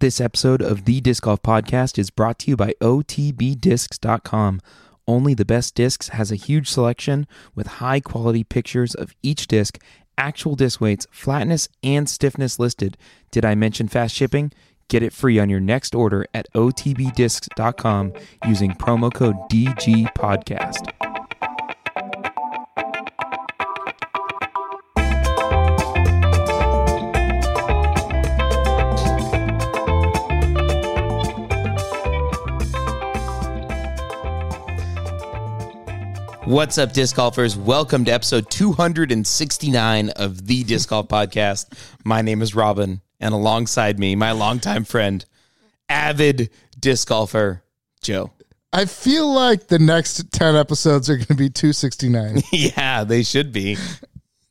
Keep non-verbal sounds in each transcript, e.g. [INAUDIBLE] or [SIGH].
This episode of the Disc Golf Podcast is brought to you by OTBDiscs.com. Only the Best Discs has a huge selection with high quality pictures of each disc, actual disc weights, flatness, and stiffness listed. Did I mention fast shipping? Get it free on your next order at OTBDiscs.com using promo code DG What's up, disc golfers? Welcome to episode 269 of the Disc Golf [LAUGHS] Podcast. My name is Robin, and alongside me, my longtime friend, avid disc golfer, Joe. I feel like the next 10 episodes are going to be 269. [LAUGHS] yeah, they should be.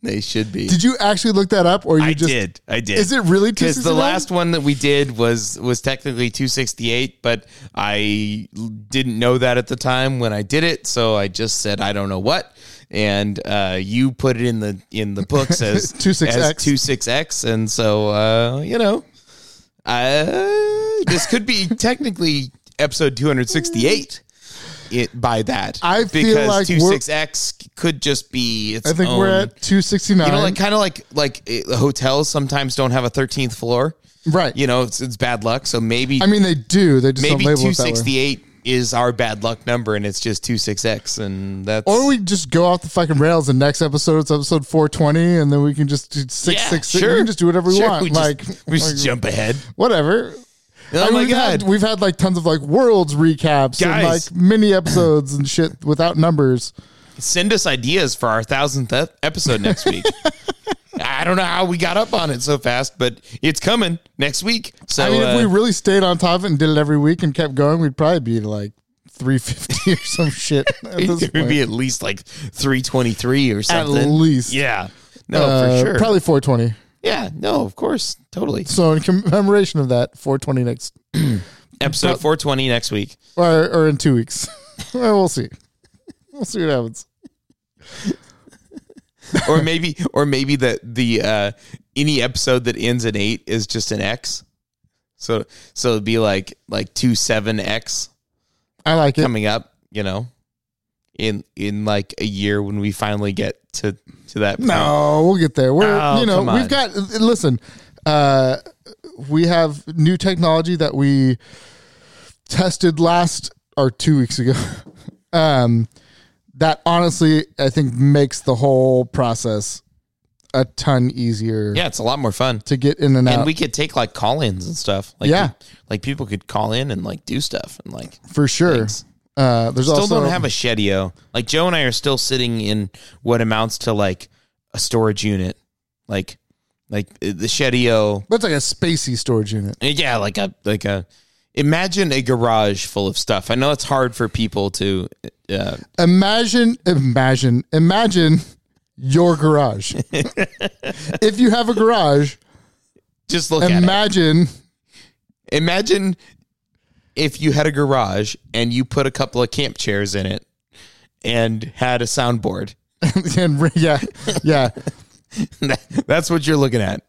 They should be. Did you actually look that up or you I just did. I did. Is it really Because the last one that we did was was technically 268, but I didn't know that at the time when I did it, so I just said I don't know what. And uh, you put it in the in the books as [LAUGHS] 26X. as 26x, and so uh, you know, uh, this could be technically episode 268. It by that I feel because like we're- 26x could just be its I think own, we're at 269. you know, like kind of like like uh, hotels sometimes don't have a thirteenth floor. right. You know, it's, it's bad luck. So maybe I mean, they do. They just maybe two it sixty eight is our bad luck number, and it's just two six x, and that's Or we just go off the fucking rails. And next episode, it's episode 420, and then we can just do 666. sure. We can just do whatever we Sure, want. we just- like, we just like, jump ahead. whatever. Oh my we've god! Had, we've had like tons of like worlds recaps and like mini episodes and shit without numbers. Send us ideas for our thousandth episode next week. [LAUGHS] I don't know how we got up on it so fast, but it's coming next week. So I mean, uh, if we really stayed on top of it and did it every week and kept going, we'd probably be like 350 [LAUGHS] or some shit [LAUGHS] it would point. be at least like three twenty three or something. At least. yeah. No, Uh, for sure. Probably 420. Yeah. No, of course, totally. So in commemoration of that, 420 next, [CLEARS THROAT] Episode four twenty next week. or, or in two weeks. [LAUGHS] well, we'll see. We'll see what happens. [LAUGHS] or maybe or maybe the the uh any episode that ends in eight is just an X. So so it'd be like like two seven X I like it. coming up, you know, in in like a year when we finally get to to that. point. No, we'll get there. We're Oh, you know we've got listen. Uh, we have new technology that we tested last or two weeks ago. [LAUGHS] um, that honestly, I think makes the whole process a ton easier Yeah, it's a lot more fun. to get in and out And we could take like call-ins and stuff. Like Yeah. like people could call in and like do stuff and like for sure. Thanks. Uh, there's still also don't have a shedio. Like Joe and I are still sitting in what amounts to like a storage unit. Like like uh, the shedio that's like a spacey storage unit. Yeah, like a like a imagine a garage full of stuff. I know it's hard for people to uh, Imagine, imagine, imagine your garage. [LAUGHS] if you have a garage, just look at it. imagine Imagine if you had a garage and you put a couple of camp chairs in it and had a soundboard. [LAUGHS] and yeah, yeah, [LAUGHS] That's what you're looking at.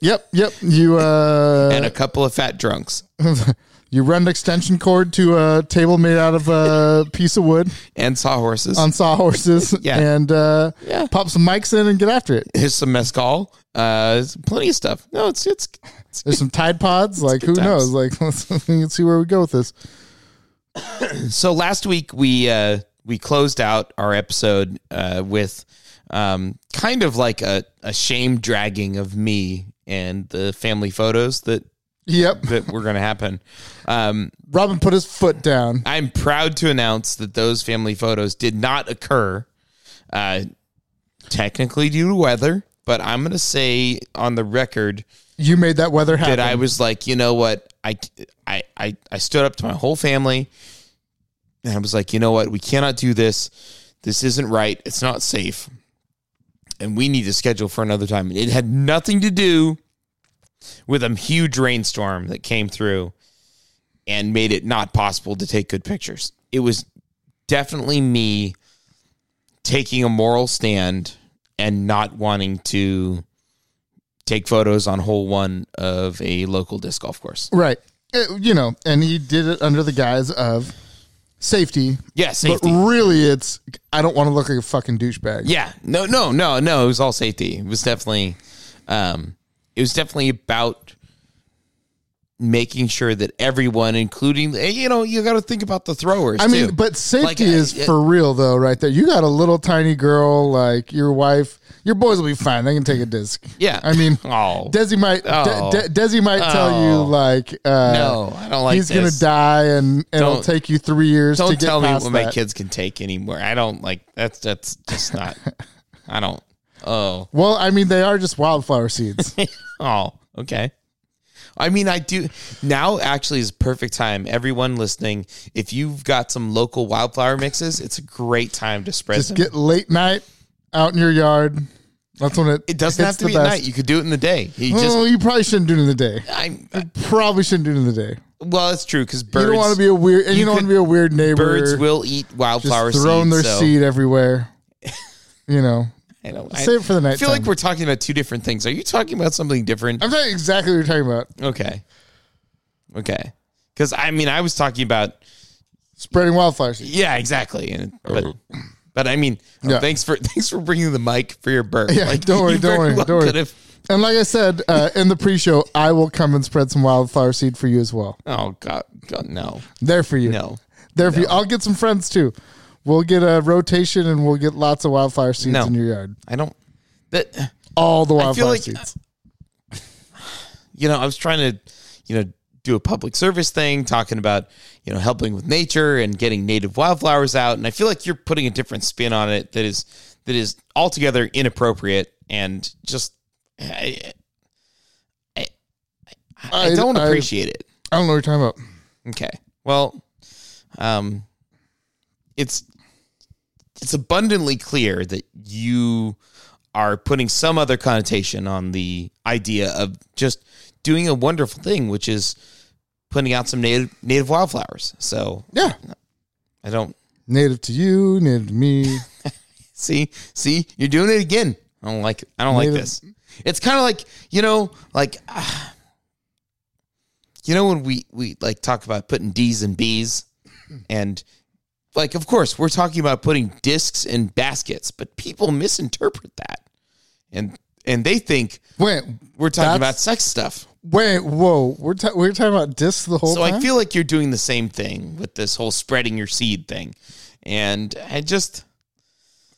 yep, yep. You And uh, a couple of fat drunks [LAUGHS] you run an extension cord to a table made out of a [LAUGHS] piece of wood and sawhorses. on sawhorses, [LAUGHS] Yeah. and uh, Yeah. pop some mics in and get after it. Here's some mezcal. Uh, plenty of stuff. No, it's it's, it's There's some Tide Pods. Like who times. knows? Like let's, [LAUGHS] let's see where we go with this. [CLEARS THROAT] so last week we uh we closed out our episode uh with um kind of like a, a shame dragging of me and the family photos that Yep. [LAUGHS] that were going to happen um Robin put his foot down. i'm proud to announce that those family photos did not occur uh technically due to weather but i'm going to say on the record You made that weather happen. that I was like, you know what? I, I, I, I stood up to my whole family and I was like, you know what? We cannot do this. This isn't right. It's not safe. And we need to schedule for another time. And it had nothing to do with a huge rainstorm that came through and made it not possible to take good pictures. It was definitely me taking a moral stand and not wanting to take photos on hole one of a local disc golf course. Right. Uh, you know, and he did it under the guise of safety. Yeah, safety. But really, it's I don't want to look like a fucking douchebag. Yeah, no, no, no, no. It was all safety. It was definitely, um, it was definitely about making sure that everyone, including eh, you know, you got to think about the throwers. I mean, too. but safety Like, is it- for real though, right there. You got a little tiny girl like your wife. Your boys will be fine. They can take a disc. Yeah. I mean, [LAUGHS] Oh. Desi might Oh. De- De- Desi might tell you Oh. like, uh, No, I don't like he's gonna die, and, and it'll take you three years to don't get tell me what that. my kids can take anymore. I don't like that's that's just not. [LAUGHS] I don't. Oh, Well, I mean, they are just wildflower seeds. [LAUGHS] oh, okay. I mean, I do now. Actually, is perfect time. Everyone listening, if you've got some local wildflower mixes, it's a great time to spread just them. get late night out in your yard. That's when it. it doesn't have to be at night. You could do it in the day. You Well, just, you probably shouldn't do it in the day. I, Probably shouldn't do it in the day. well, it's true because birds. you don't want to be a weird, and you, you don't want to be a weird neighbor. birds will eat wildflower just throwing seeds. their so seed everywhere. [LAUGHS] You know, I don't. I, save it for the night. I feel like we're talking about two different things. Are you talking about something different? I'm talking exactly what you're talking about. Okay. Okay. Because I mean, I was talking about Spreading wildflower seeds. yeah, exactly, and but but I mean, oh, thanks for [LAUGHS] thanks for bringing the mic for your burp. Yeah, don't worry, don't worry, well don't worry. And like I said uh, in the pre-show, I will come and spread some wildflower seed for you as well. Oh God, God, no, There for you. no, There for you. I'll get some friends too. We'll get a rotation and we'll get lots of wildflower seeds No. in your yard. I don't. That All the I feel wildflower like- seeds. [SIGHS] you know, I was trying to, you know, do a public service thing, talking about you know helping with nature and getting native wildflowers out, and I feel like you're putting a different spin on it that is that is altogether inappropriate and just. I, I, I, I I- don't I- appreciate it. I don't know what you're talking about. Okay. Well, um, it's it's abundantly clear that you are putting some other connotation on the idea of just doing a wonderful thing, which is putting out some native native wildflowers. So Yeah. I don't Native to you, native to me. [LAUGHS] see see you're doing it again. I don't like I don't like this. It's kind of like you know like. ah, [SIGHS] you know when we we like talk about putting D's and B's and like of course we're talking about putting discs in baskets but people misinterpret that and and they think Wait, we're talking about sex stuff wait, whoa. We're ta- we're talking about discs the whole time. so time. i feel like you're doing the same thing with this whole spreading your seed thing and i just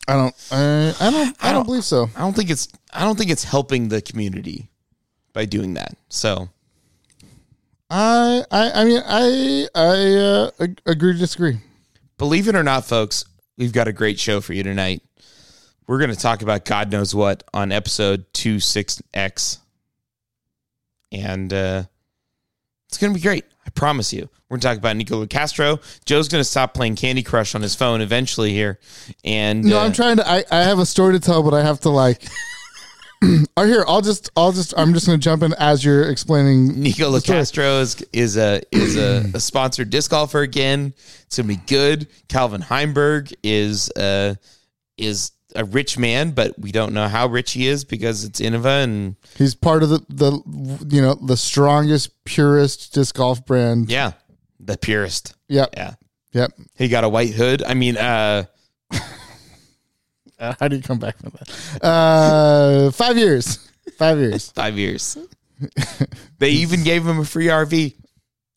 I don't. I, I don't. I, don't, don't- believe so. i don't think it's i don't think it's helping the community by doing that so I. I. I mean, I. I uh, agree to disagree. Believe it or not, folks, we've got a great show for you tonight. We're going to talk about God knows what on episode 26X. And uh, it's going to be great. I promise you. We're going to talk about Nico Locastro. Joe's going to stop playing Candy Crush on his phone eventually here. And No, uh, I'm trying to. I, I have a story to tell, but I have to like. [CLEARS THROAT] or here, I'll just. I'll just. I'm just going to jump in as you're explaining. Nicola story. Castro is, is a is a, [CLEARS THROAT] a sponsored disc golfer again. It's gonna be good. Calvin Heimberg is uh is a rich man, but we don't know how rich he is because it's Innova and He's part of the the you know the strongest, purest disc golf brand. yeah, the purest. Yep. Yeah, Yep. he got a white hood. I mean, uh, Uh, [LAUGHS] how do you come back from that? Uh, five years. Five years. [LAUGHS] five years. they even gave him a free RV.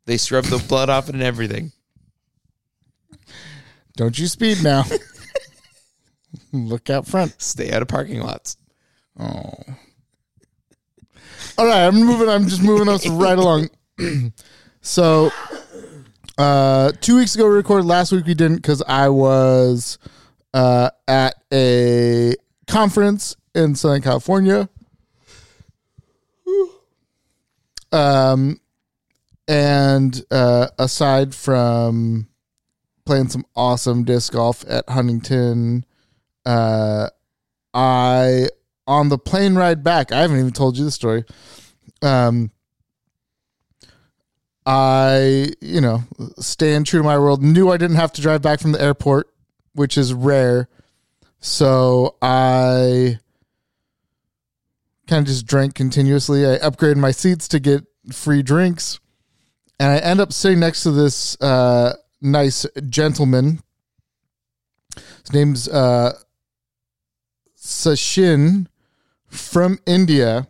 They scrubbed the blood off it and everything. Don't you speed now. Look out front. Stay out of parking lots. Oh. All right, I'm moving. I'm just moving us right along. [CLEARS THROAT] so, uh, two weeks ago we recorded. Last week we didn't because I was uh, at a conference in Southern California. Um, and uh, aside from playing some awesome disc golf at Huntington, uh, I on the plane ride back. I haven't even told you the story. Um, I you know staying true to my world. Knew I didn't have to drive back from the airport, which is rare. So I kind of just drank continuously. I upgraded my seats to get free drinks, and I end up sitting next to this uh, nice gentleman. His name's uh, Sachin from India.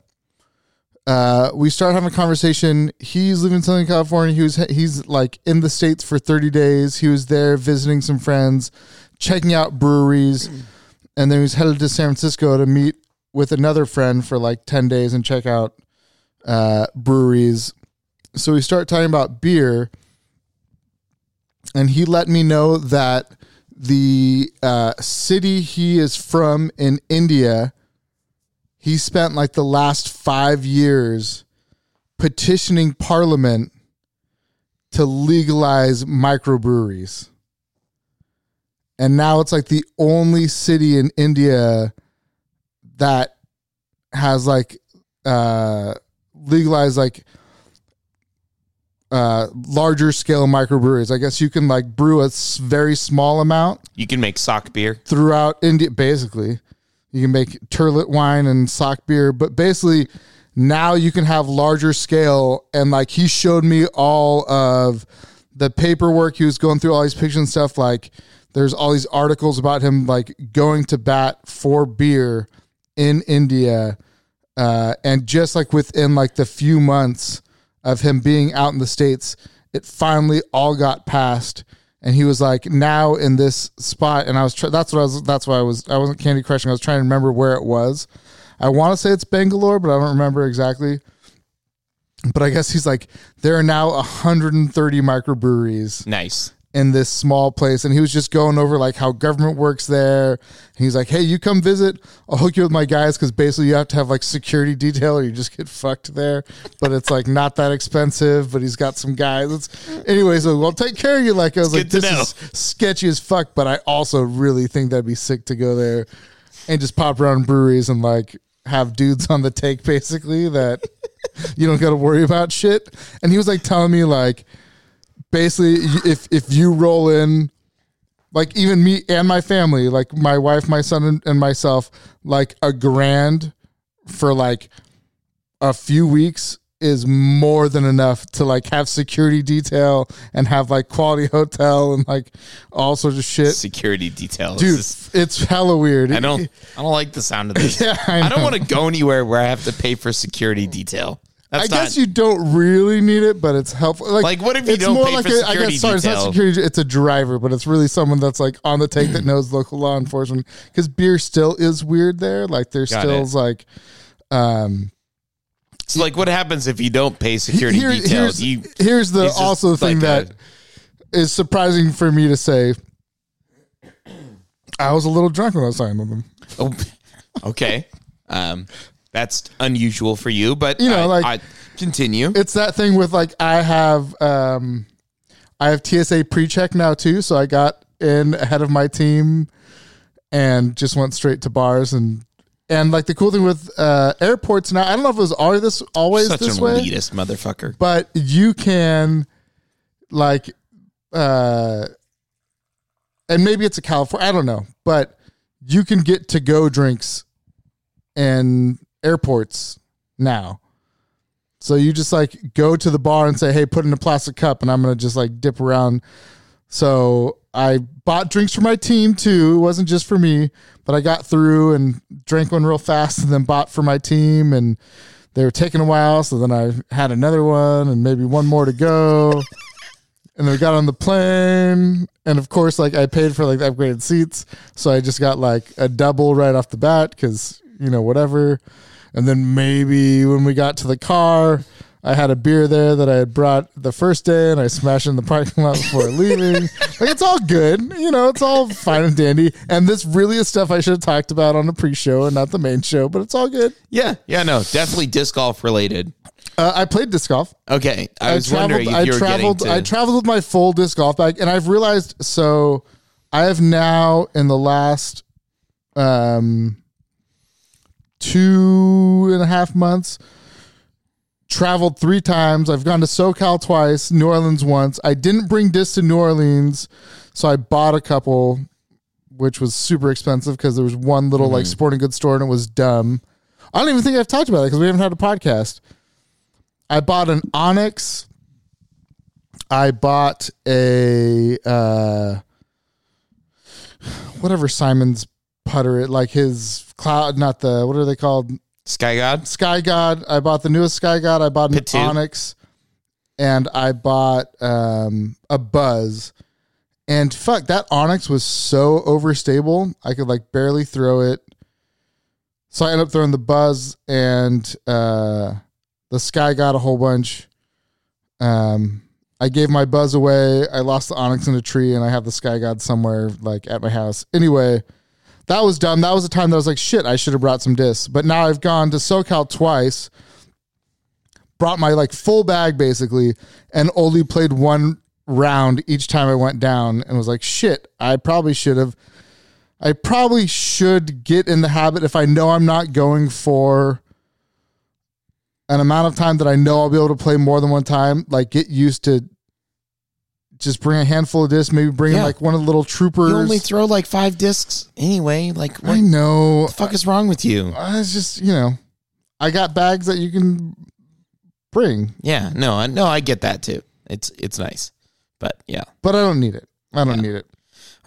Uh, we start having a conversation. He's living in Southern California. He was he's like in the states for thirty days. He was there visiting some friends, checking out breweries, and then he was headed to San Francisco to meet with another friend for like ten days and check out uh, breweries. So we start talking about beer, and he let me know that the uh, city he is from in India he spent like the last five years petitioning parliament to legalize microbreweries. And now it's like the only city in India that has like uh legalized like uh larger scale microbreweries. I guess you can like brew a s- very small amount You can make sock beer. throughout India, basically. You can make turlet wine and sock beer, but basically now you can have larger scale. And like he showed me all of the paperwork. He was going through all these pictures and stuff. Like there's all these articles about him like going to bat for beer in India. Uh, and just like within like the few months of him being out in the States, it finally all got passed and he was like now in this spot and i was try- that's what i was that's why i was i wasn't candy crushing i was trying to remember where it was i want to say it's bangalore but i don't remember exactly but i guess he's like there are now 130 microbreweries Nice. In this small place and he was just going over like how government works there. He's like hey you come visit. I'll hook you with my guys because basically you have to have like security detail or you just get fucked there. But it's like not that expensive but he's got some guys. It's anyway so i'll take care of you like i was like this know. is sketchy as fuck but i also really think that'd be sick to go there and just pop around breweries and like have dudes on the take basically that [LAUGHS] you don't got to worry about shit. And he was like telling me like basically if if you roll in like even me and my family like my wife my son and, myself like a grand for like a few weeks is more than enough to like have security detail and have like quality [LAUGHS] hotel and like all sorts of shit Security detail, dude is- it's hella weird I don't. I don't like the sound of this. [LAUGHS] Yeah, I I, don't want to go anywhere where I have to pay for security detail. I That's guess you don't really need it, but it's helpful. Like, Like, what if you it's don't more pay like for a- I security guess, sorry, it's not security. It's a driver, but it's really someone that's like on the take that [CLEARS THROAT] knows local law enforcement. Because beer still is weird there. Like, there's Got still it. like, um, So, like, what happens if you don't pay security here- details? here's, You here's the also thing like that is surprising for me to say. I was a little drunk when I was with them. Oh, [LAUGHS] okay. Um, that's unusual for you, but You know, I- like- I, continue. it's that thing with like I have um I have TSA pre-check now too, so I got in ahead of my team and just went straight to bars and and like the cool thing with uh airports now, I don't know if it was always this always Such this an way, elitist motherfucker. but you can like uh and maybe it's a California, I don't know, but you can get to go drinks in airports now. So you just like go to the bar and say, "Hey, put in a plastic cup," and I'm gonna just like dip around. So I bought drinks for my team too. It wasn't just for me, but I got through and drank one real fast, and then bought for my team. And they were taking a while, so then I had another one and maybe one more to go. [LAUGHS] and then we got on the plane, and of course, like I paid for like the upgraded seats, so I just got like a double right off the bat because you know whatever. And then maybe when we got to the car, I had a beer there that I had brought the first day, and I smashed in the parking lot before [LAUGHS] leaving. Like it's all good, you know, it's all fine and dandy. And this really is stuff I should have talked about on the pre-show and not the main show, but it's all good. Yeah, yeah, no, definitely disc golf related. Uh, I played disc golf. Okay, I was wondering if I traveled. to. I traveled with my full disc golf bag, and I've realized. So, I have now in the last um two and a half months traveled three times. I've gone to SoCal twice, New Orleans once. I didn't bring discs to New Orleans, so I bought a couple, which was super expensive because there was one little Mm-hmm. like sporting goods store and it was dumb. I don't even think I've talked about it because we haven't had a podcast. I bought an Onyx. I bought a uh, whatever Simon's putter it like his cloud, not the what are they called? Sky God. Sky God. I bought the newest Sky God. I bought an. Onyx, and I bought um, a Buzz. And fuck, that Onyx was so overstable. I could like barely throw it. So I ended up throwing the Buzz and uh, the Sky God a whole bunch. Um, I gave my Buzz away. I lost the Onyx in a tree, and I have the Sky God somewhere like at my house. Anyway, that was dumb. That was a time that I was like, shit, I should have brought some discs. But now I've gone to SoCal twice, brought my like full bag basically, and only played one round each time I went down and was like, shit, I probably should have. I probably should get in the habit if I know I'm not going for an amount of time that I know I'll be able to play more than one time, like get used to just bring a handful of discs, maybe bring Yeah. like one of the little troopers. You only throw like five discs anyway. Like what I know. the fuck is wrong with you? I, It's just you know, I got bags that you can bring, Yeah, no, I no, I get that too. It's it's nice, but yeah. but I don't need it. I don't need it.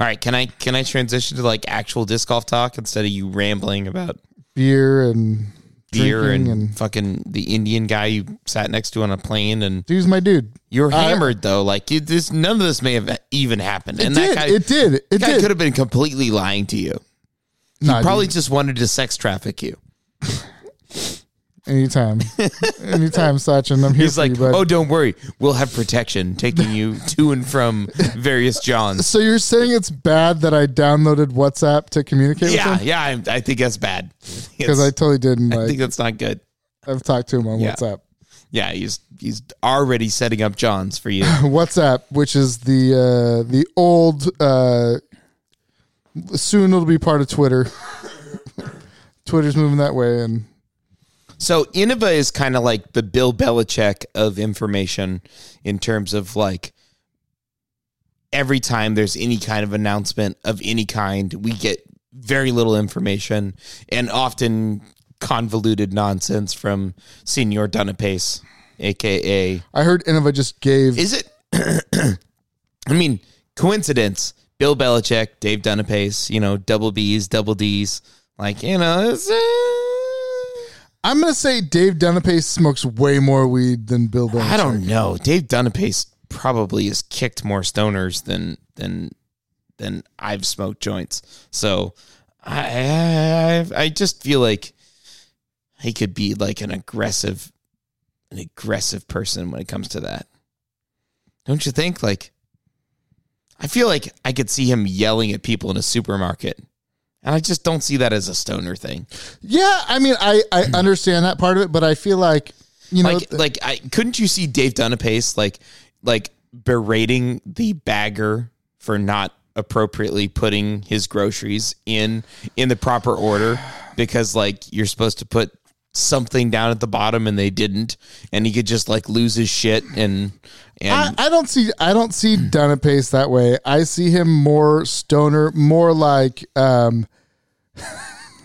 All right, can I can I transition to like actual disc golf talk instead of you rambling about Beer and beer and, and, fucking the Indian guy you sat next to on a plane and dude's my dude. you're hammered though. Like you, this, none of this may have even happened. And did. that guy, it did. It did. could have been completely lying to you. He Nah, probably dude, just wanted to sex traffic you. [LAUGHS] anytime, [LAUGHS] anytime, Sachin. I'm here He's for like, you, bud. oh, don't worry, we'll have protection taking you [LAUGHS] to and from various Johns. So you're saying it's bad that I downloaded WhatsApp to communicate Yeah, with him? yeah, I, I think that's bad. [LAUGHS] Because I totally didn't. I Like, think that's not good. I've talked to him on Yeah. WhatsApp. Yeah, he's he's already setting up Johns for you. WhatsApp, which is the uh, the old. Uh, soon it'll be part of Twitter. Twitter's moving that way, and So Innova is kind of like the Bill Belichick of information in terms of like every time there's any kind of announcement of any kind, we get very little information and often convoluted nonsense from Senior Dunipace, aka I heard Innova just gave. is it [CLEARS THROAT] I mean, coincidence. Bill Belichick, Dave Dunipace, you know, double B's, double D's. Like, you know, it's, uh, I'm gonna say Dave Dunipace smokes way more weed than Bill Belichick. I don't know. Dave Dunipace probably has kicked more stoners than than than I've smoked joints. So I I, I just feel like he could be like an aggressive an aggressive person when it comes to that. Don't you think? Like I feel like I could see him yelling at people in a supermarket. And I just don't see that as a stoner thing. Yeah, I mean, I I [CLEARS THROAT] understand that part of it, but I feel like you know, like like I couldn't you see Dave Dunipace like like berating the bagger for not appropriately putting his groceries in in the proper order because like you're supposed to put something down at the bottom and they didn't and he could just like lose his shit and I, I don't see I don't see Dunipace that way. I see him more stoner, more like um [LAUGHS]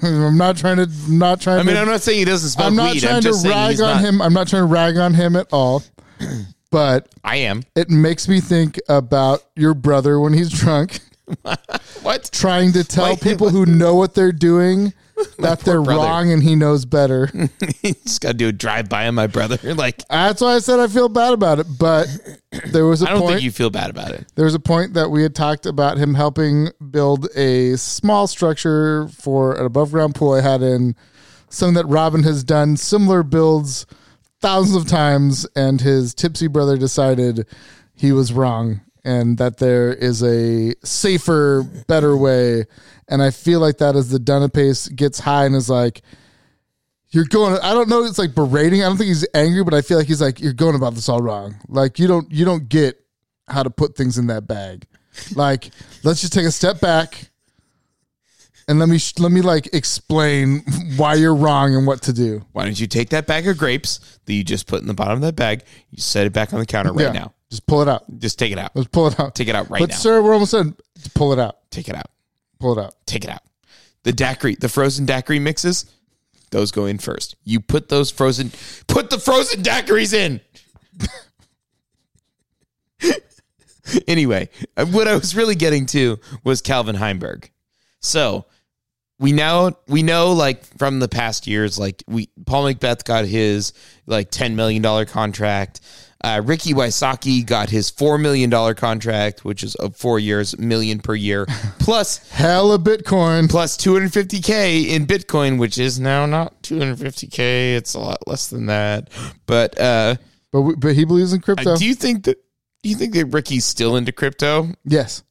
I'm not trying to I'm not trying I mean to I'm not saying he doesn't smoke I'm not weed. Trying I'm to rag on not. him. I'm not trying to rag on him at all. [CLEARS THROAT] But I am. it makes me think about your brother when he's drunk, [LAUGHS] what? Trying to tell Wait, people who know what they're doing [LAUGHS] that they're brother. wrong and he knows better. just got to do a drive by on my brother [LAUGHS] like That's why I said I feel bad about it. But there was a I don't point. think you feel bad about it there was a point that we had talked about him helping build a small structure for an above ground pool I had in something that Robin has done similar builds thousands of times, and his tipsy brother decided he was wrong and that there is a safer, better way. And I feel like that as the Dunipace gets high and is like, you're going I don't know it's like berating. I don't think he's angry, but I feel like he's like, You're going about this all wrong. Like you don't you don't get how to put things in that bag. Like, let's just take a step back and let me sh- let me like explain why you're wrong and what to do. Why don't you take that bag of grapes that you just put in the bottom of that bag, you set it back on the counter right Yeah. now. Just pull it out. Just take it out. Let's pull it out. Take it out right but now. sir, we're almost done. Pull it out. Take it out. Pull it out. Take it out. The daiquiri, the frozen daiquiri mixes, those go in first. You put those frozen, put the frozen daiquiris in. [LAUGHS] anyway, what I was really getting to was Calvin Heimberg. So we now we know like from the past years, like we Paul McBeth got his like ten million dollar contract. Uh, Ricky Wysocki got his four million dollar contract, which is of four years, million per year, [LAUGHS] plus hell of Bitcoin. plus 250k in Bitcoin, which is now not 250k. It's a lot less than that. But uh, But we, but he believes in crypto. do you think that do you think that Ricky's still into crypto? yes.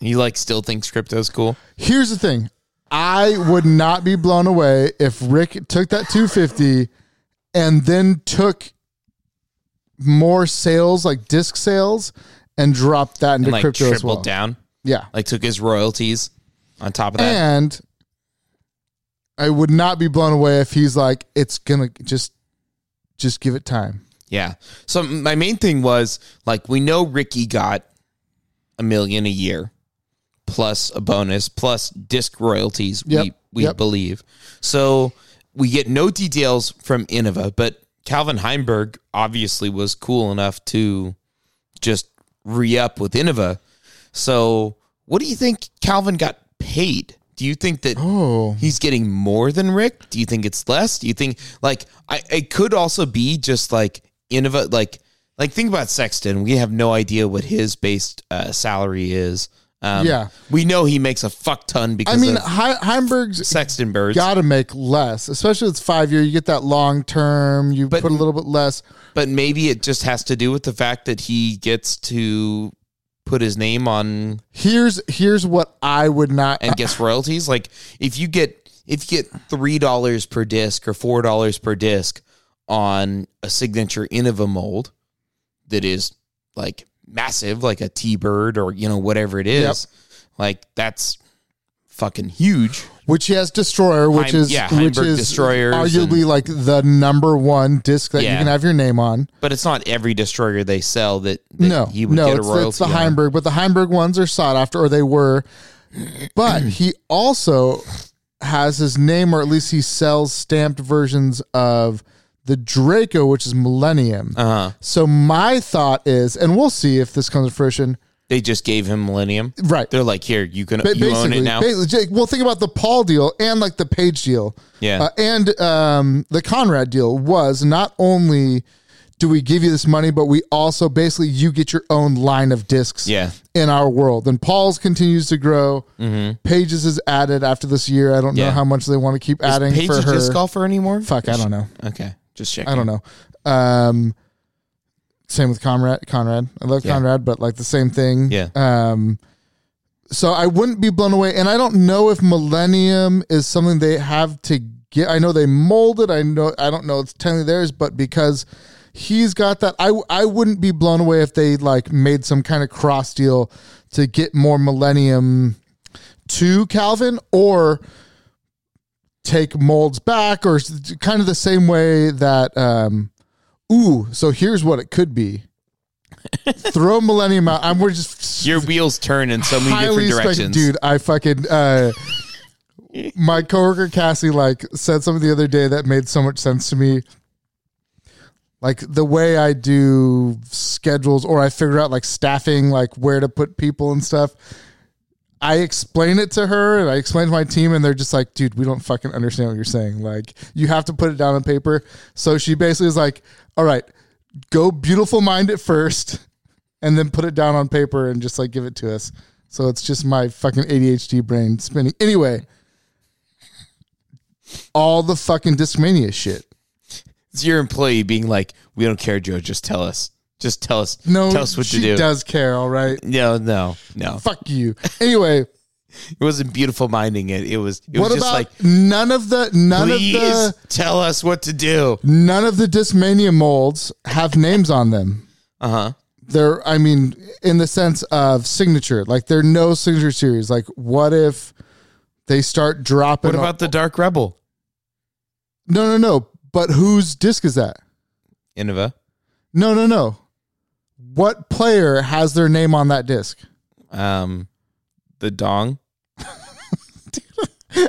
He like still thinks crypto's cool. Here's the thing. I would not be blown away if Rick took that 250 and then took more sales, like disc sales, and dropped that into And like crypto tripled as well. down, Yeah. like took his royalties on top of that. And I would not be blown away if he's like, it's gonna just just give it time. Yeah. So my main thing was like we know Ricky got a million a year plus a bonus plus disc royalties Yep. we we Yep. believe. So we get no details from Innova, but Calvin Heimberg obviously was cool enough to just re-up with Innova. So what do you think Calvin got paid? Do you think that Oh. he's getting more than Rick? Do you think it's less? Do you think like I it could also be just like Innova like like think about Sexton. We have no idea what his base uh, salary is. Um, Yeah. we know he makes a fuck ton because I mean, of He- Heimberg's Sexton birds. got to make less, especially it's five year. You get that long term. You But- put a little bit less. but maybe it just has to do with the fact that he gets to put his name on Here's here's what I would not. and gets [LAUGHS] royalties. Like if you get if you get three dollars per disc or four dollars per disc on a signature Innova mold that is like massive, like a Teebird or you know whatever it is, like that's fucking huge. which he has Destroyer, which Heim- is yeah, which Heimberg is Destroyers arguably like the number one disc that you can have your name on. But it's not every destroyer they sell that, that No, he would no, get a royalty. it's the on. Heimberg, but the Heimberg ones are sought after, or they were. But he also has his name, or at least he sells stamped versions of the Draco, which is Millennium. Uh-huh. So my thought is, and we'll see if this comes to fruition. They just gave him Millennium. Right. They're like, here, you can Ba- you own it now. basically, Jake, well, think about the Paul deal and like the Paige deal. Yeah. Uh, and um, the Conrad deal was not only do we give you this money, but we also basically you get your own line of discs Yeah. in our world. And Paul's continues to grow. Paige's is added after this year. I don't know Mm-hmm. How much they want to keep adding Paige for a her. disc golfer anymore? Fuck, I don't know. Okay, just checking. I don't know. Um, same with Conrad. Conrad, I love Yeah. Conrad, but like the same thing. Yeah. Um, so I wouldn't be blown away, and I don't know if Millennium is something they have to get. I know they molded. I know. I don't know. It's technically theirs, but because he's got that, I I wouldn't be blown away if they like made some kind of cross deal to get more Millennium to Calvin or take molds back or kind of the same way that um ooh so here's what it could be [LAUGHS] throw millennium out i'm we're just Your wheels turn in so many different directions. dude i fucking uh my coworker cassie like said something the other day that made so much sense to me like the way i do schedules or i figure out like staffing like where to put people and stuff I explain it to her and I explain to my team, and they're just like, dude, we don't fucking understand what you're saying. Like, you have to put it down on paper. So she basically is like, all right, go beautiful mind it first, and then put it down on paper and just like give it to us. So it's just my fucking ADHD brain spinning. Anyway, all the fucking Discmania shit. It's your employee being like, "We don't care, Joe. Just tell us. Just tell us. No, tell us what she to do." does care, all right? No, no, no. Fuck you. Anyway, It wasn't beautiful minding it. It was. It what was just about like, none of the none of the tell us what to do. none of the Discmania molds have names on them. Uh huh. They're, I mean, in the sense of signature, like they're no signature series. Like, what if they start dropping? What about the Dark Rebel? no, no, no. But whose disc is that? Innova. No, no, no. What player has their name on that disc? Um, the Dong. [LAUGHS]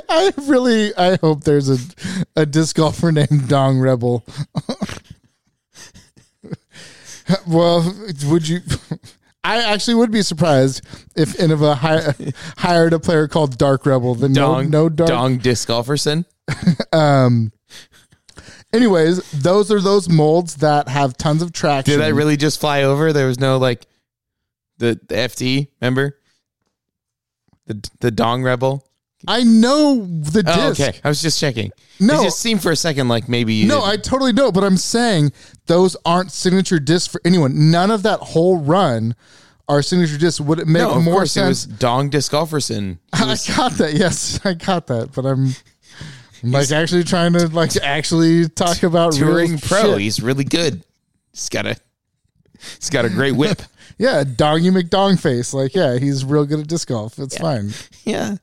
I really, I hope there's a, a disc golfer [LAUGHS] named Dong Rebel. [LAUGHS] well, would you? I actually would be surprised if Innova hi, hired a player called Dark Rebel. The Dong, no, no dark. Dong Disc Golferson. Um. Anyways, those are those molds that have tons of traction. Did I really just fly over? There was no like the, the FT, remember? The the Dong Rebel. I know the oh, disc. Oh, okay. I was just checking. No. It just seemed for a second like maybe you No, I totally know, but I'm saying those aren't signature discs for anyone. None of that whole run are signature discs. Would it make no, of more course it was sense? Dong Disc Golferson. [LAUGHS] I was- got that. Yes, I got that. But I'm, I'm like actually trying to like [LAUGHS] actually talk about touring real pro. shit. He's really good. He's got a he's got a great whip. [LAUGHS] Yeah, Dongy McDong face. Like, yeah, he's real good at disc golf. It's fine. [LAUGHS] yeah.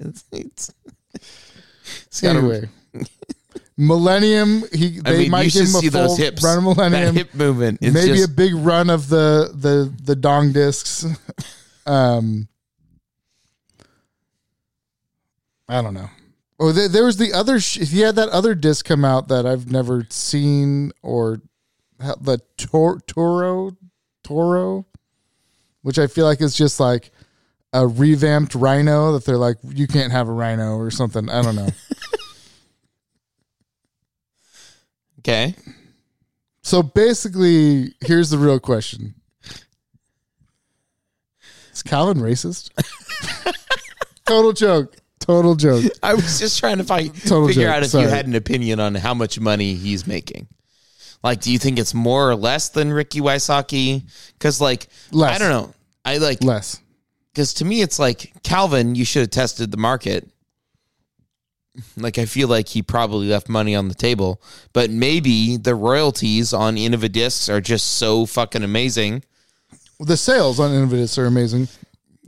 It's, it's, it's got a- Anyway, Millennium. He I they mean, might give him a see full those hips. run of Millennium. That hip movement. It's maybe just, a big run of the the the dong discs. um, I don't know. Oh, there, there was the other. Sh- he had that other disc come out that I've never seen, or the Tor- Toro Toro, which I feel like is just like a revamped Rhino that they're like, you can't have a Rhino or something. I don't know. [LAUGHS] okay. So basically, here's the real question: Is Calvin racist? [LAUGHS] Total joke. Total joke. [LAUGHS] I was just trying to find Total figure joke, out if sorry. you had an opinion on how much money he's making. Like, do you think it's more or less than Ricky Wysocki? Because, like, Less. I don't know. I like Less. because to me, it's like Calvin. You should have tested the market. Like, I feel like he probably left money on the table, but maybe the royalties on Innova discs are just so fucking amazing. The sales on Innovatus are amazing.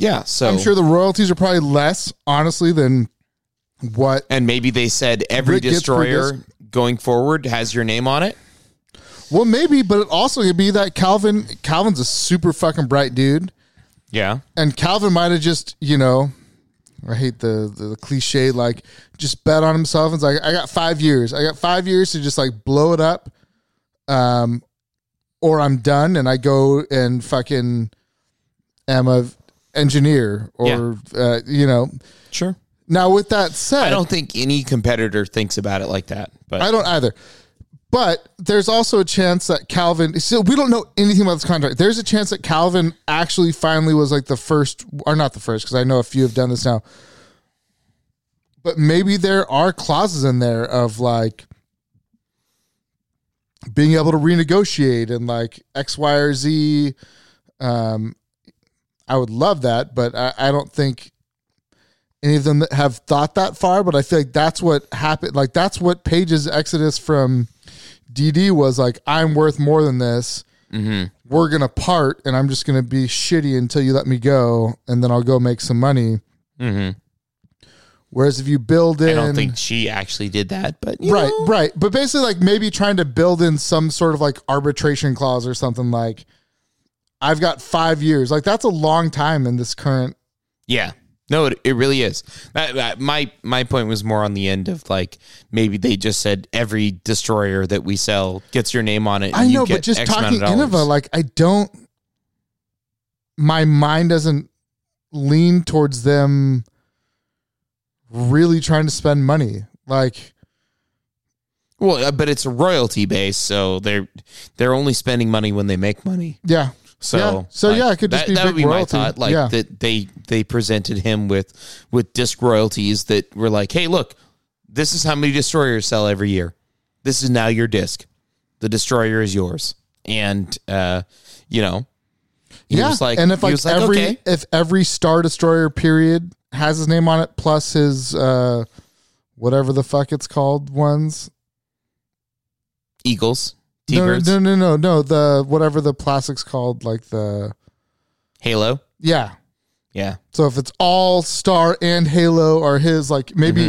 Yeah, so I'm sure the royalties are probably less, honestly, than what. and maybe they said every Rick gets destroyer going forward has your name on it. Well, maybe, but it also could be that Calvin. Calvin's a super fucking bright dude, Yeah, and Calvin might have just, you know, I hate the, the cliche, like just bet on himself. It's like I got five years. I got five years to just like blow it up, um, or I'm done, and I go and fucking am a engineer, or uh, you know. sure. Now, with that said, I don't think any competitor thinks about it like that. But I don't either. But there's also a chance that Calvin. So we don't know anything about this contract. There's a chance that Calvin actually finally was like the first, or not the first, because I know a few have done this now. But maybe there are clauses in there of like being able to renegotiate and like X, Y, or Z. Um, I would love that, but I, I don't think any of them have thought that far, but I feel like that's what happened. Like that's what Paige's exodus from DD was like. I'm worth more than this. Mm-hmm. We're gonna part, and I'm just gonna be shitty until you let me go, and then I'll go make some money. Mhm. Whereas if you build in, I don't think she actually did that. But right, know, right, but basically like maybe trying to build in some sort of like arbitration clause or something like. I've got five years. Like that's a long time in this current yeah. No, it, it really is. That, that- my my point was more on the end of like maybe they just said every destroyer that we sell gets your name on it. I know, but just X talking of. Innova, like I don't. My mind doesn't lean towards them really trying to spend money. Like, well, uh, but it's a royalty base, so they're they're only spending money when they make money. yeah, So, Yeah. So, yeah, it could just that, be that would be royalty. my thought. Like Yeah. that they they presented him with with disc royalties that were like, hey, look, this is how many destroyers sell every year. This is now your disc. The destroyer is yours, and uh, you know, he yeah. was like, and if like, was like, every okay, if every Star Destroyer period has his name on it, plus his uh, whatever the fuck it's called ones. Eagles, No, no, no, no, no. The whatever the plastic's called, like the Halo, yeah. yeah, So if it's all Star and Halo are his, like maybe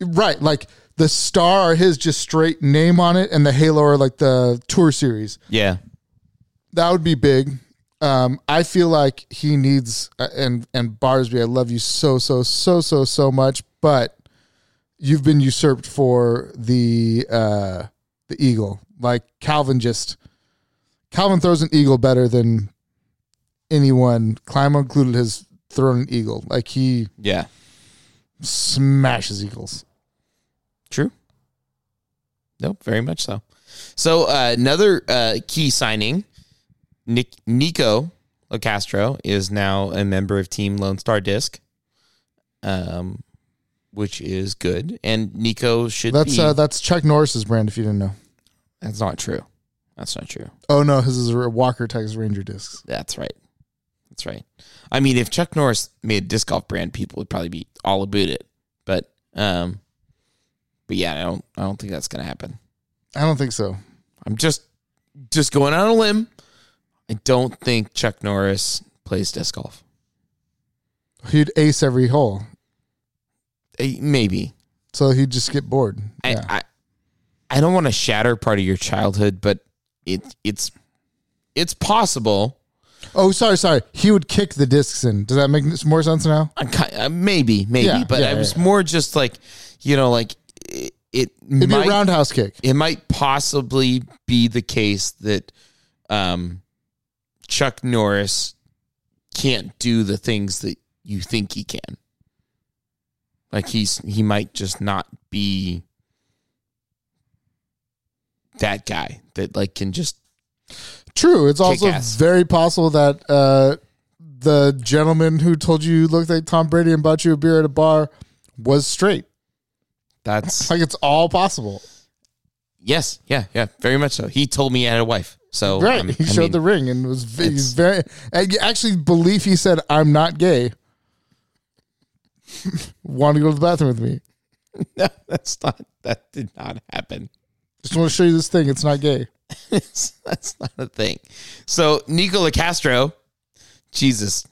Mm-hmm. right, like the Star are his just straight name on it, and the Halo are like the tour series. yeah, That would be big. Um, I feel like he needs uh, and and Barsby, I love you so so so so so much, but you've been usurped for the uh, the eagle. Like Calvin just Calvin throws an eagle better than anyone. Climo included has thrown an eagle. Like he Yeah. smashes eagles. True. Nope, very much so. So uh, another uh, key signing, Nick, Nico Locastro is now a member of Team Lone Star Disc, um, which is good. And Nico should That's be. uh, that's Chuck Norris's brand. If you didn't know. That's not true. That's not true. Oh no, his is a Walker Texas Ranger discs. That's right. That's right. I mean, if Chuck Norris made a disc golf brand, people would probably be all about it. But, um, but yeah, I don't. I don't think that's going to happen. I don't think so. I'm just just going on a limb. I don't think Chuck Norris plays disc golf. He'd ace every hole, Maybe. so he'd just get bored. I, Yeah. I I don't want to shatter part of your childhood, but it it's it's possible. oh, sorry, sorry. He would kick the discs in. Does that make more sense now? I uh, maybe, maybe, Yeah, but yeah, I was yeah. more just like, you know, like it, it It'd might be a roundhouse kick. it might possibly be the case that um, Chuck Norris can't do the things that you think he can. Like he's he might just not be that guy that like can just True. It's also Kick-ass. very possible that uh, the gentleman who told you you looked like Tom Brady and bought you a beer at a bar was straight. that's Like it's all possible. yes yeah yeah very much so. He told me he had a wife, so Right. I'm- he I showed mean, the ring and was he's very. I actually believe he said, "I'm not gay." [LAUGHS] Want to go to the bathroom with me? [LAUGHS] no, that's not that did not happen. I just want to show you this thing. It's not gay. [LAUGHS] That's not a thing. So Nico Locastro, Jesus,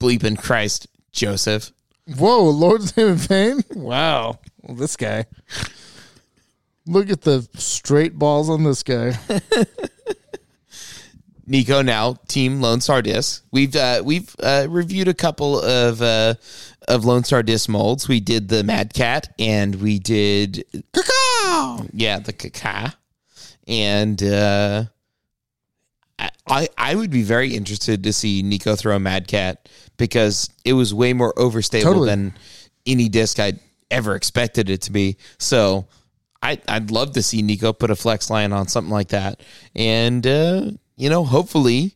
bleeping Christ, Joseph. Whoa, Lord's name in vain. Wow. Well, this guy. Look at the straight balls on this guy. [LAUGHS] Nico now Team Lone Star Disc. We've uh, we've uh, reviewed a couple of uh, of Lone Star Disc molds. We did the Mad Cat and we did Yeah the Kaka, and uh, I- I I would be very interested to see Nico throw a Mad Cat because it was way more overstable Totally. than any disc I'd ever expected it to be. So I I'd love to see Nico put a flex line on something like that, and uh, you know hopefully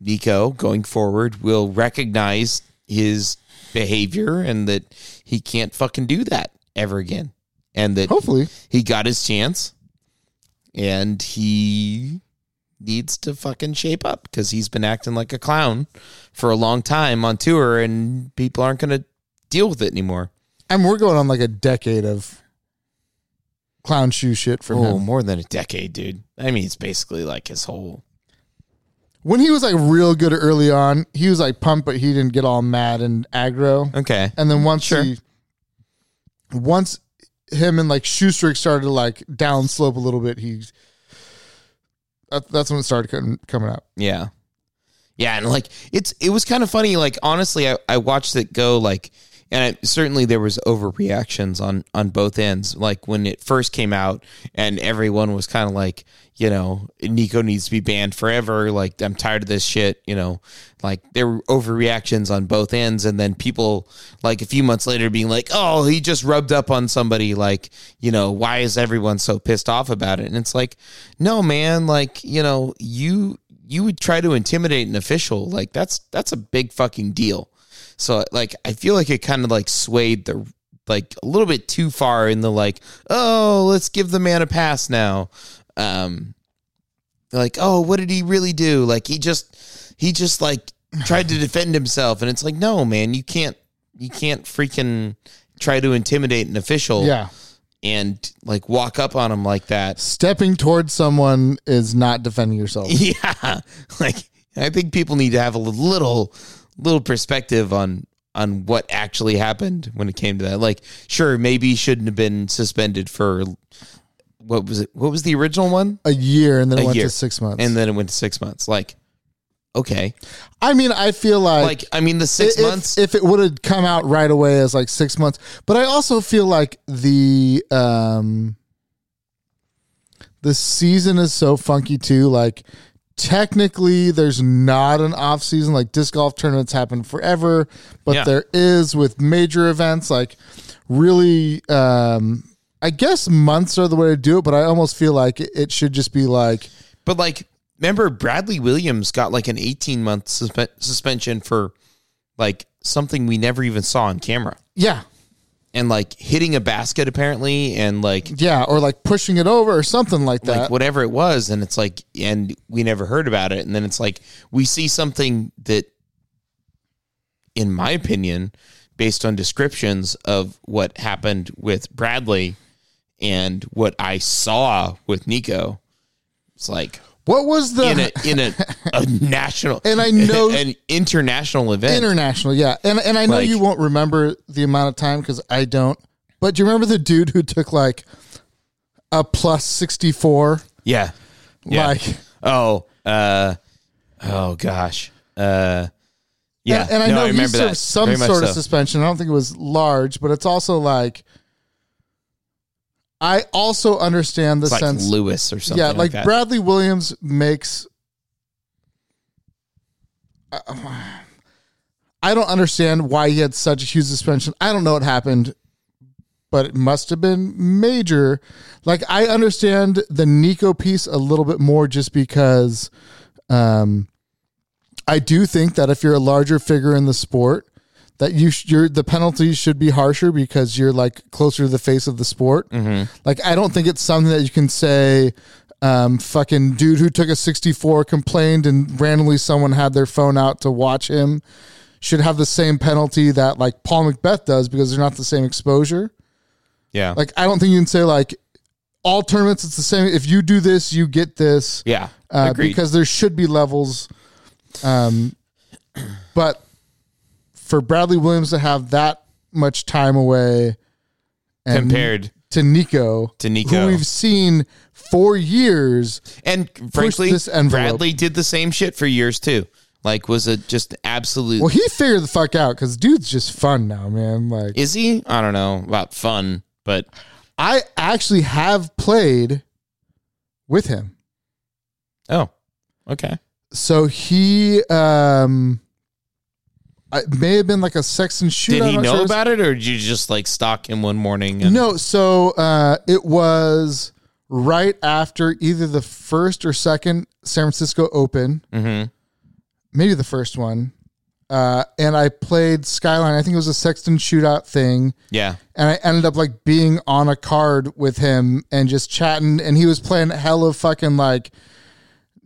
Nico going forward will recognize his behavior and that he can't fucking do that ever again, and that Hopefully. he got his chance and he needs to fucking shape up because he's been acting like a clown for a long time on tour and people aren't going to deal with it anymore. I mean, we're going on like a decade of clown shoe shit from Oh, him. more than a decade, dude. I mean, it's basically like his whole. When he was like real good early on, he was like pumped, but he didn't get all mad and aggro. Okay. And then once Sure. he, once him and like Schuster started to like down slope a little bit, he that, that's when it started coming, coming out. Yeah. Yeah. And like, it's, it was kind of funny. Like, honestly, I, I watched it go like, and certainly there was overreactions on on both ends. Like when it first came out, and everyone was kind of like, you know, Nico needs to be banned forever. Like I'm tired of this shit. You know, like there were overreactions on both ends, and then people like a few months later being like, oh, he just rubbed up on somebody. Like, you know, why is everyone so pissed off about it? And it's like, no, man. Like, you know, you you would try to intimidate an official. Like that's that's a big fucking deal. So like I feel like it kind of like swayed the like a little bit too far in the like, oh, let's give the man a pass now. Um like, oh, what did he really do? Like he just he just like tried to [LAUGHS] defend himself and it's like, no, man, you can't you can't freaking try to intimidate an official Yeah. and like walk up on him like that. Stepping towards someone is not defending yourself. [LAUGHS] Yeah, like I think people need to have a little little perspective on on what actually happened when it came to that. Like, sure, maybe he shouldn't have been suspended for what was it? What was the original one? A year and then it A went year. to six months. And then it went to six months. Like, okay. I mean, I feel like Like, I mean, the six if, months. if it would have come out right away as like six months, but I also feel like the um the season is so funky too. Like technically, there's not an off season. Like disc golf tournaments happen forever, but Yeah. there is with major events. Like really, um I guess months are the way to do it. But I almost feel like it, should just be like But like, remember Bradley Williams got like an 18 month suspe- suspension for like something we never even saw on camera, yeah. And like hitting a basket apparently, and like Yeah, or like pushing it over or something like that. like whatever it was, and it's like, and we never heard about it, and then it's like we see something that, in my opinion, based on descriptions of what happened with Bradley and what I saw with Nico, it's like what was the in a in a, a [LAUGHS] national And I know- an international event. International, yeah. And and I know Like- you won't remember the amount of time because I don't. But do you remember the dude who took like a plus sixty four? yeah. Yeah. Like oh, uh oh gosh. Uh yeah. and, and I No, know he remember served some sort of suspension. I don't think it was large, but it's also like I also understand the It's like sense Lewis or something. yeah, like, like. Bradley Williams makes. I don't understand why he had such a huge suspension. I don't know what happened, but it must have been major. Like I understand the Nico piece a little bit more, just because um, I do think that if you're a larger figure in the sport, that you sh- you're the penalties should be harsher because you're like closer to the face of the sport. Like I don't think it's something that you can say. Um, fucking dude who took a 64 complained and randomly someone had their phone out to watch him should have the same penalty that like Paul McBeth does because they're not the same exposure. yeah. Like I don't think you can say like all tournaments it's the same. If you do this, you get this yeah. uh, because there should be levels. Um, [CLEARS THROAT] but for Bradley Williams to have that much time away and compared to Nico, To Nico. who we've seen for years, and frankly this envelope. Bradley did the same shit for years too. Like was a just absolute well, he figured the fuck out because dude's just fun now, man. Like Is he? I don't know about fun, but I actually have played with him. oh, okay. So he um it may have been like a Sexton shootout. Did he know sure. about it, or did you just like stalk him one morning? And, No, so uh, it was right after either the first or second San Francisco Open, Mhm. maybe the first one. Uh, and I played Skyline. I think it was a Sexton shootout thing. Yeah. And I ended up like being on a card with him and just chatting. And he was playing hella fucking like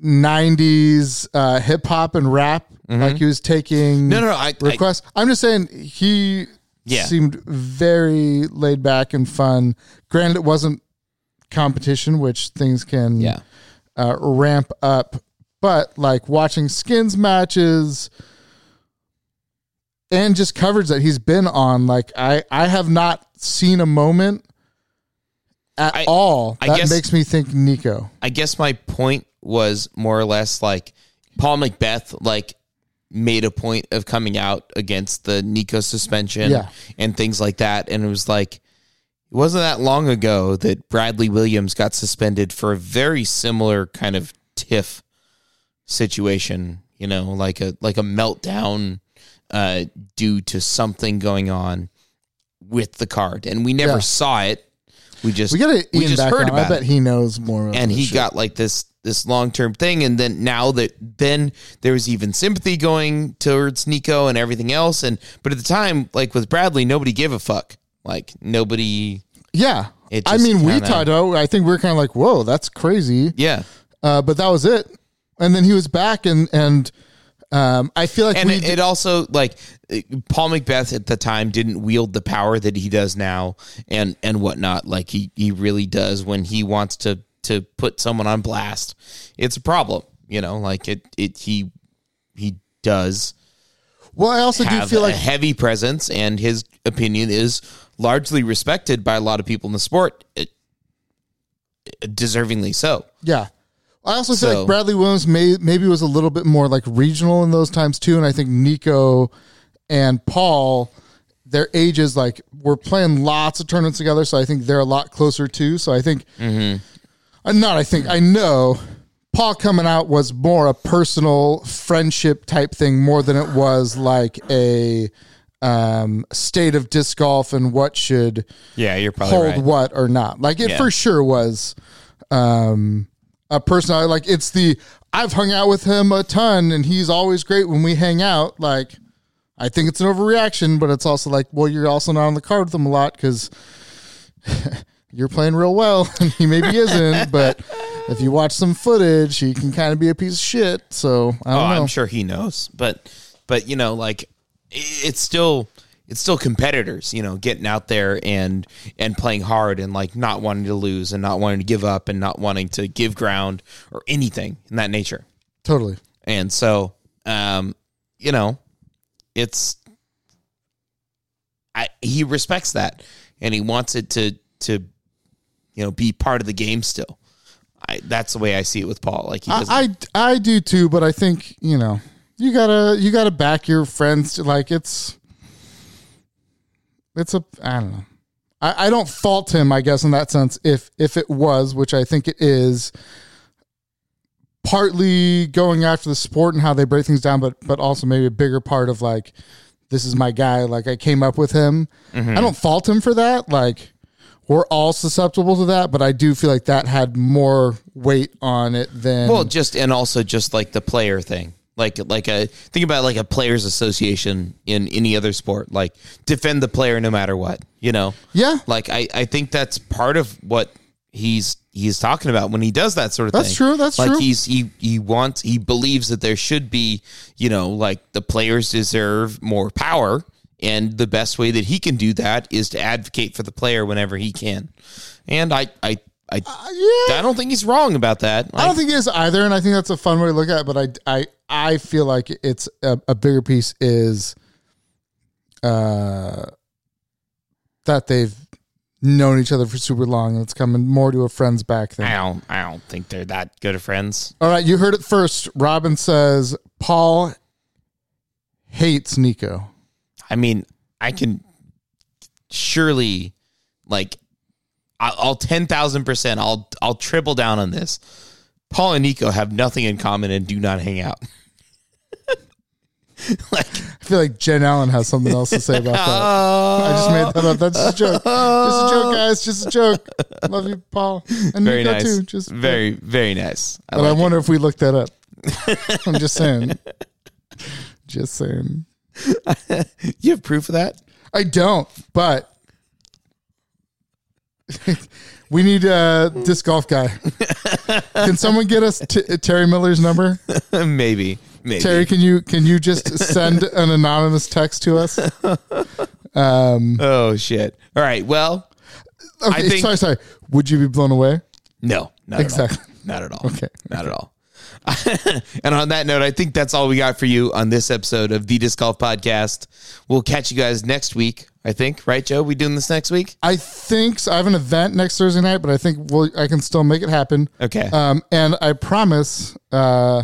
90s uh, hip hop and rap. Like he was taking Mm-hmm. No, no, no. I, I requests. I'm just saying he Yeah. seemed very laid back and fun. Granted, it wasn't competition, which things can yeah. uh, ramp up, but like watching skins matches and just coverage that he's been on, like I I have not seen a moment at I- all I that guess- makes me think Nico. I guess my point was more or less like Paul McBeth like made a point of coming out against the Nico suspension Yeah. and things like that. And it was like it wasn't that long ago that Bradley Williams got suspended for a very similar kind of tiff situation, you know, like a like a meltdown uh due to something going on with the card. And we never Yeah. saw it. We just We got to we just heard on. I bet it he knows more. And he shit. got like this this long term thing, and then now that then there was even sympathy going towards Nico and everything else, and but at the time, like with Bradley, nobody gave a fuck. Like nobody, yeah. It I mean, we kinda- talked about. I think we are kind of like, whoa, that's crazy. yeah. Uh, but that was it. And then he was back, and and um, I feel like And it, it also like Paul McBeth at the time didn't wield the power that he does now, and and whatnot. Like he he really does when he wants to to put someone on blast. It's a problem, you know. Like it it he he does. well, I also do feel a like heavy presence, and his opinion is largely respected by a lot of people in the sport, it, deservingly so. Yeah. I also feel So- like Bradley Williams may maybe was a little bit more like regional in those times too, and I think Nico and Paul, their ages like we're playing lots of tournaments together, so I think they're a lot closer too. So I think, uh, not I think I know. Paul coming out was more a personal friendship type thing more than it was like a um, state of disc golf and what should Yeah, you're probably hold right. what or not. Like it Yeah. for sure was um a person like it's the I've hung out with him a ton and he's always great when we hang out. Like I think it's an overreaction, but it's also like, well, you're also not on the card with him a lot because [LAUGHS] you're playing real well [LAUGHS] and he maybe isn't. [LAUGHS] but if you watch some footage, he can kind of be a piece of shit. So I Oh, don't know. I'm sure he knows, but but you know, like it's still it's still competitors, you know, getting out there and and playing hard and like not wanting to lose and not wanting to give up and not wanting to give ground or anything in that nature. Totally. And so, um, you know, it's I he respects that and he wants it to to you know be part of the game still. I that's the way I see it with Paul. Like he I, I I do too, but I think you know you gotta you gotta back your friends. To, like it's it's a I don't know. I, I don't fault him. I guess in that sense, if if it was, which I think it is, partly going after the sport and how they break things down, but but also maybe a bigger part of like this is my guy. Like I came up with him. Mm-hmm. I don't fault him for that. Like we're all susceptible to that, but I do feel like that had more weight on it than Well, just and also just like the player thing. Like like a think about like a players association in any other sport. Like defend the player no matter what, you know? yeah. Like I I think that's part of what he's he's talking about when he does that sort of thing. That's true, that's true. like true. he's he he wants he believes that there should be, you know, like the players deserve more power and the best way that he can do that is to advocate for the player whenever he can. And I I I, yeah. I don't think he's wrong about that. I don't think he is either, and I think that's a fun way to look at it. But I, I, I feel like it's a, a bigger piece is, uh, that they've known each other for super long, and it's coming more to a friends back thing. I don't. I don't think they're that good of friends. All right, you heard it first. Robin says Paul hates Nico. I mean, I can surely, like, I'll ten thousand percent. I'll I'll triple down on this. Paul and Nico have nothing in common and do not hang out. [LAUGHS] like, I feel like Jen Allen has something else to say about that. I just made that up. That's just a joke. Just a joke, guys. Just a joke. Love you, Paul, and very Nico nice. too. Just very very nice. I But I like it. wonder if we looked that up. I'm just saying. Just saying. [LAUGHS] you have proof of that. I don't, but [LAUGHS] we need uh, a disc golf guy. [LAUGHS] Can someone get us t- Terry Miller's number? [LAUGHS] maybe maybe. Terry, can you can you just send an anonymous text to us? Um, oh shit! All right. Well, Okay, think- sorry, sorry. Would you be blown away? no, not Exactly. at all. Not at all. Okay. Not at all. [LAUGHS] and on that note, I think that's all we got for you on this episode of the Disc Golf Podcast. We'll catch you guys next week. I think, right, Joe? We doing this next week? I think so. I have an event next Thursday night, but I think we'll, I can still make it happen. Okay. Um, and I promise, uh,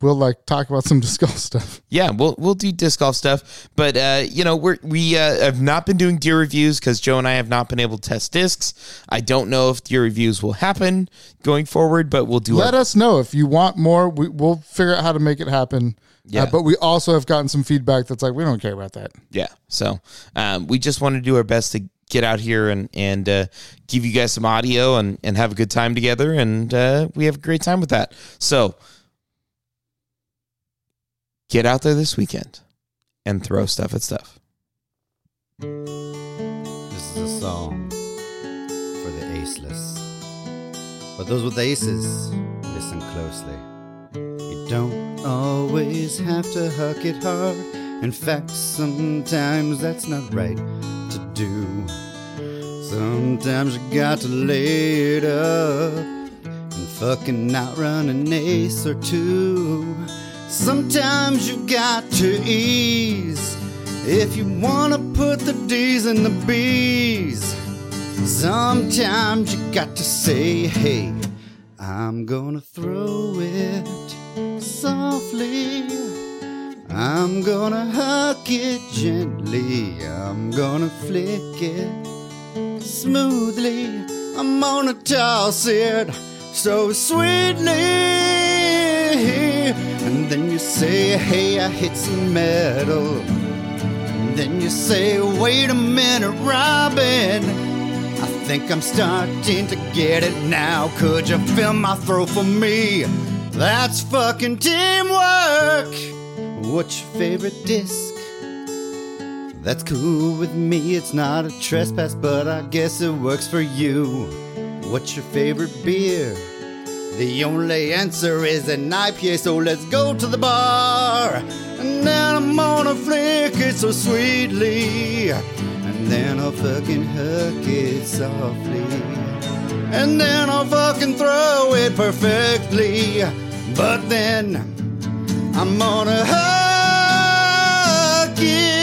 we'll like talk about some [LAUGHS] disc golf stuff. yeah, we'll we'll do disc golf stuff, but uh, you know we're we uh, have not been doing deer reviews because Joe and I have not been able to test discs. I don't know if deer reviews will happen going forward, but we'll do. Let our, us know if you want more. We, we'll figure out how to make it happen. Yeah. Uh, but we also have gotten some feedback that's like, we don't care about that. yeah. So um, we just want to do our best to get out here and and uh, give you guys some audio and and have a good time together, and uh, we have a great time with that. So get out there this weekend and throw stuff at stuff. This is a song for the aceless. But those with aces, listen closely. You don't always have to huck it hard. In fact, sometimes that's not right to do. Sometimes you got to lay it up and fucking outrun an ace or two. Sometimes you got to ease if you wanna put the D's in the B's. Sometimes you got to say, hey, I'm gonna throw it softly. I'm gonna huck it gently. I'm gonna flick it smoothly. I'm gonna toss it so sweetly. And then you say, Hey, I hit some metal. And then you say, Wait a minute, Robin. I think I'm starting to get it now. Could you fill my throat for me? That's fucking teamwork. What's your favorite disc? That's cool with me, it's not a trespass, but I guess it works for you. What's your favorite beer? The only answer is an IPA, so let's go to the bar. And then I'm gonna flick it so sweetly. And then I'll fucking hook it softly. And then I'll fucking throw it perfectly. But then I'm gonna hook it.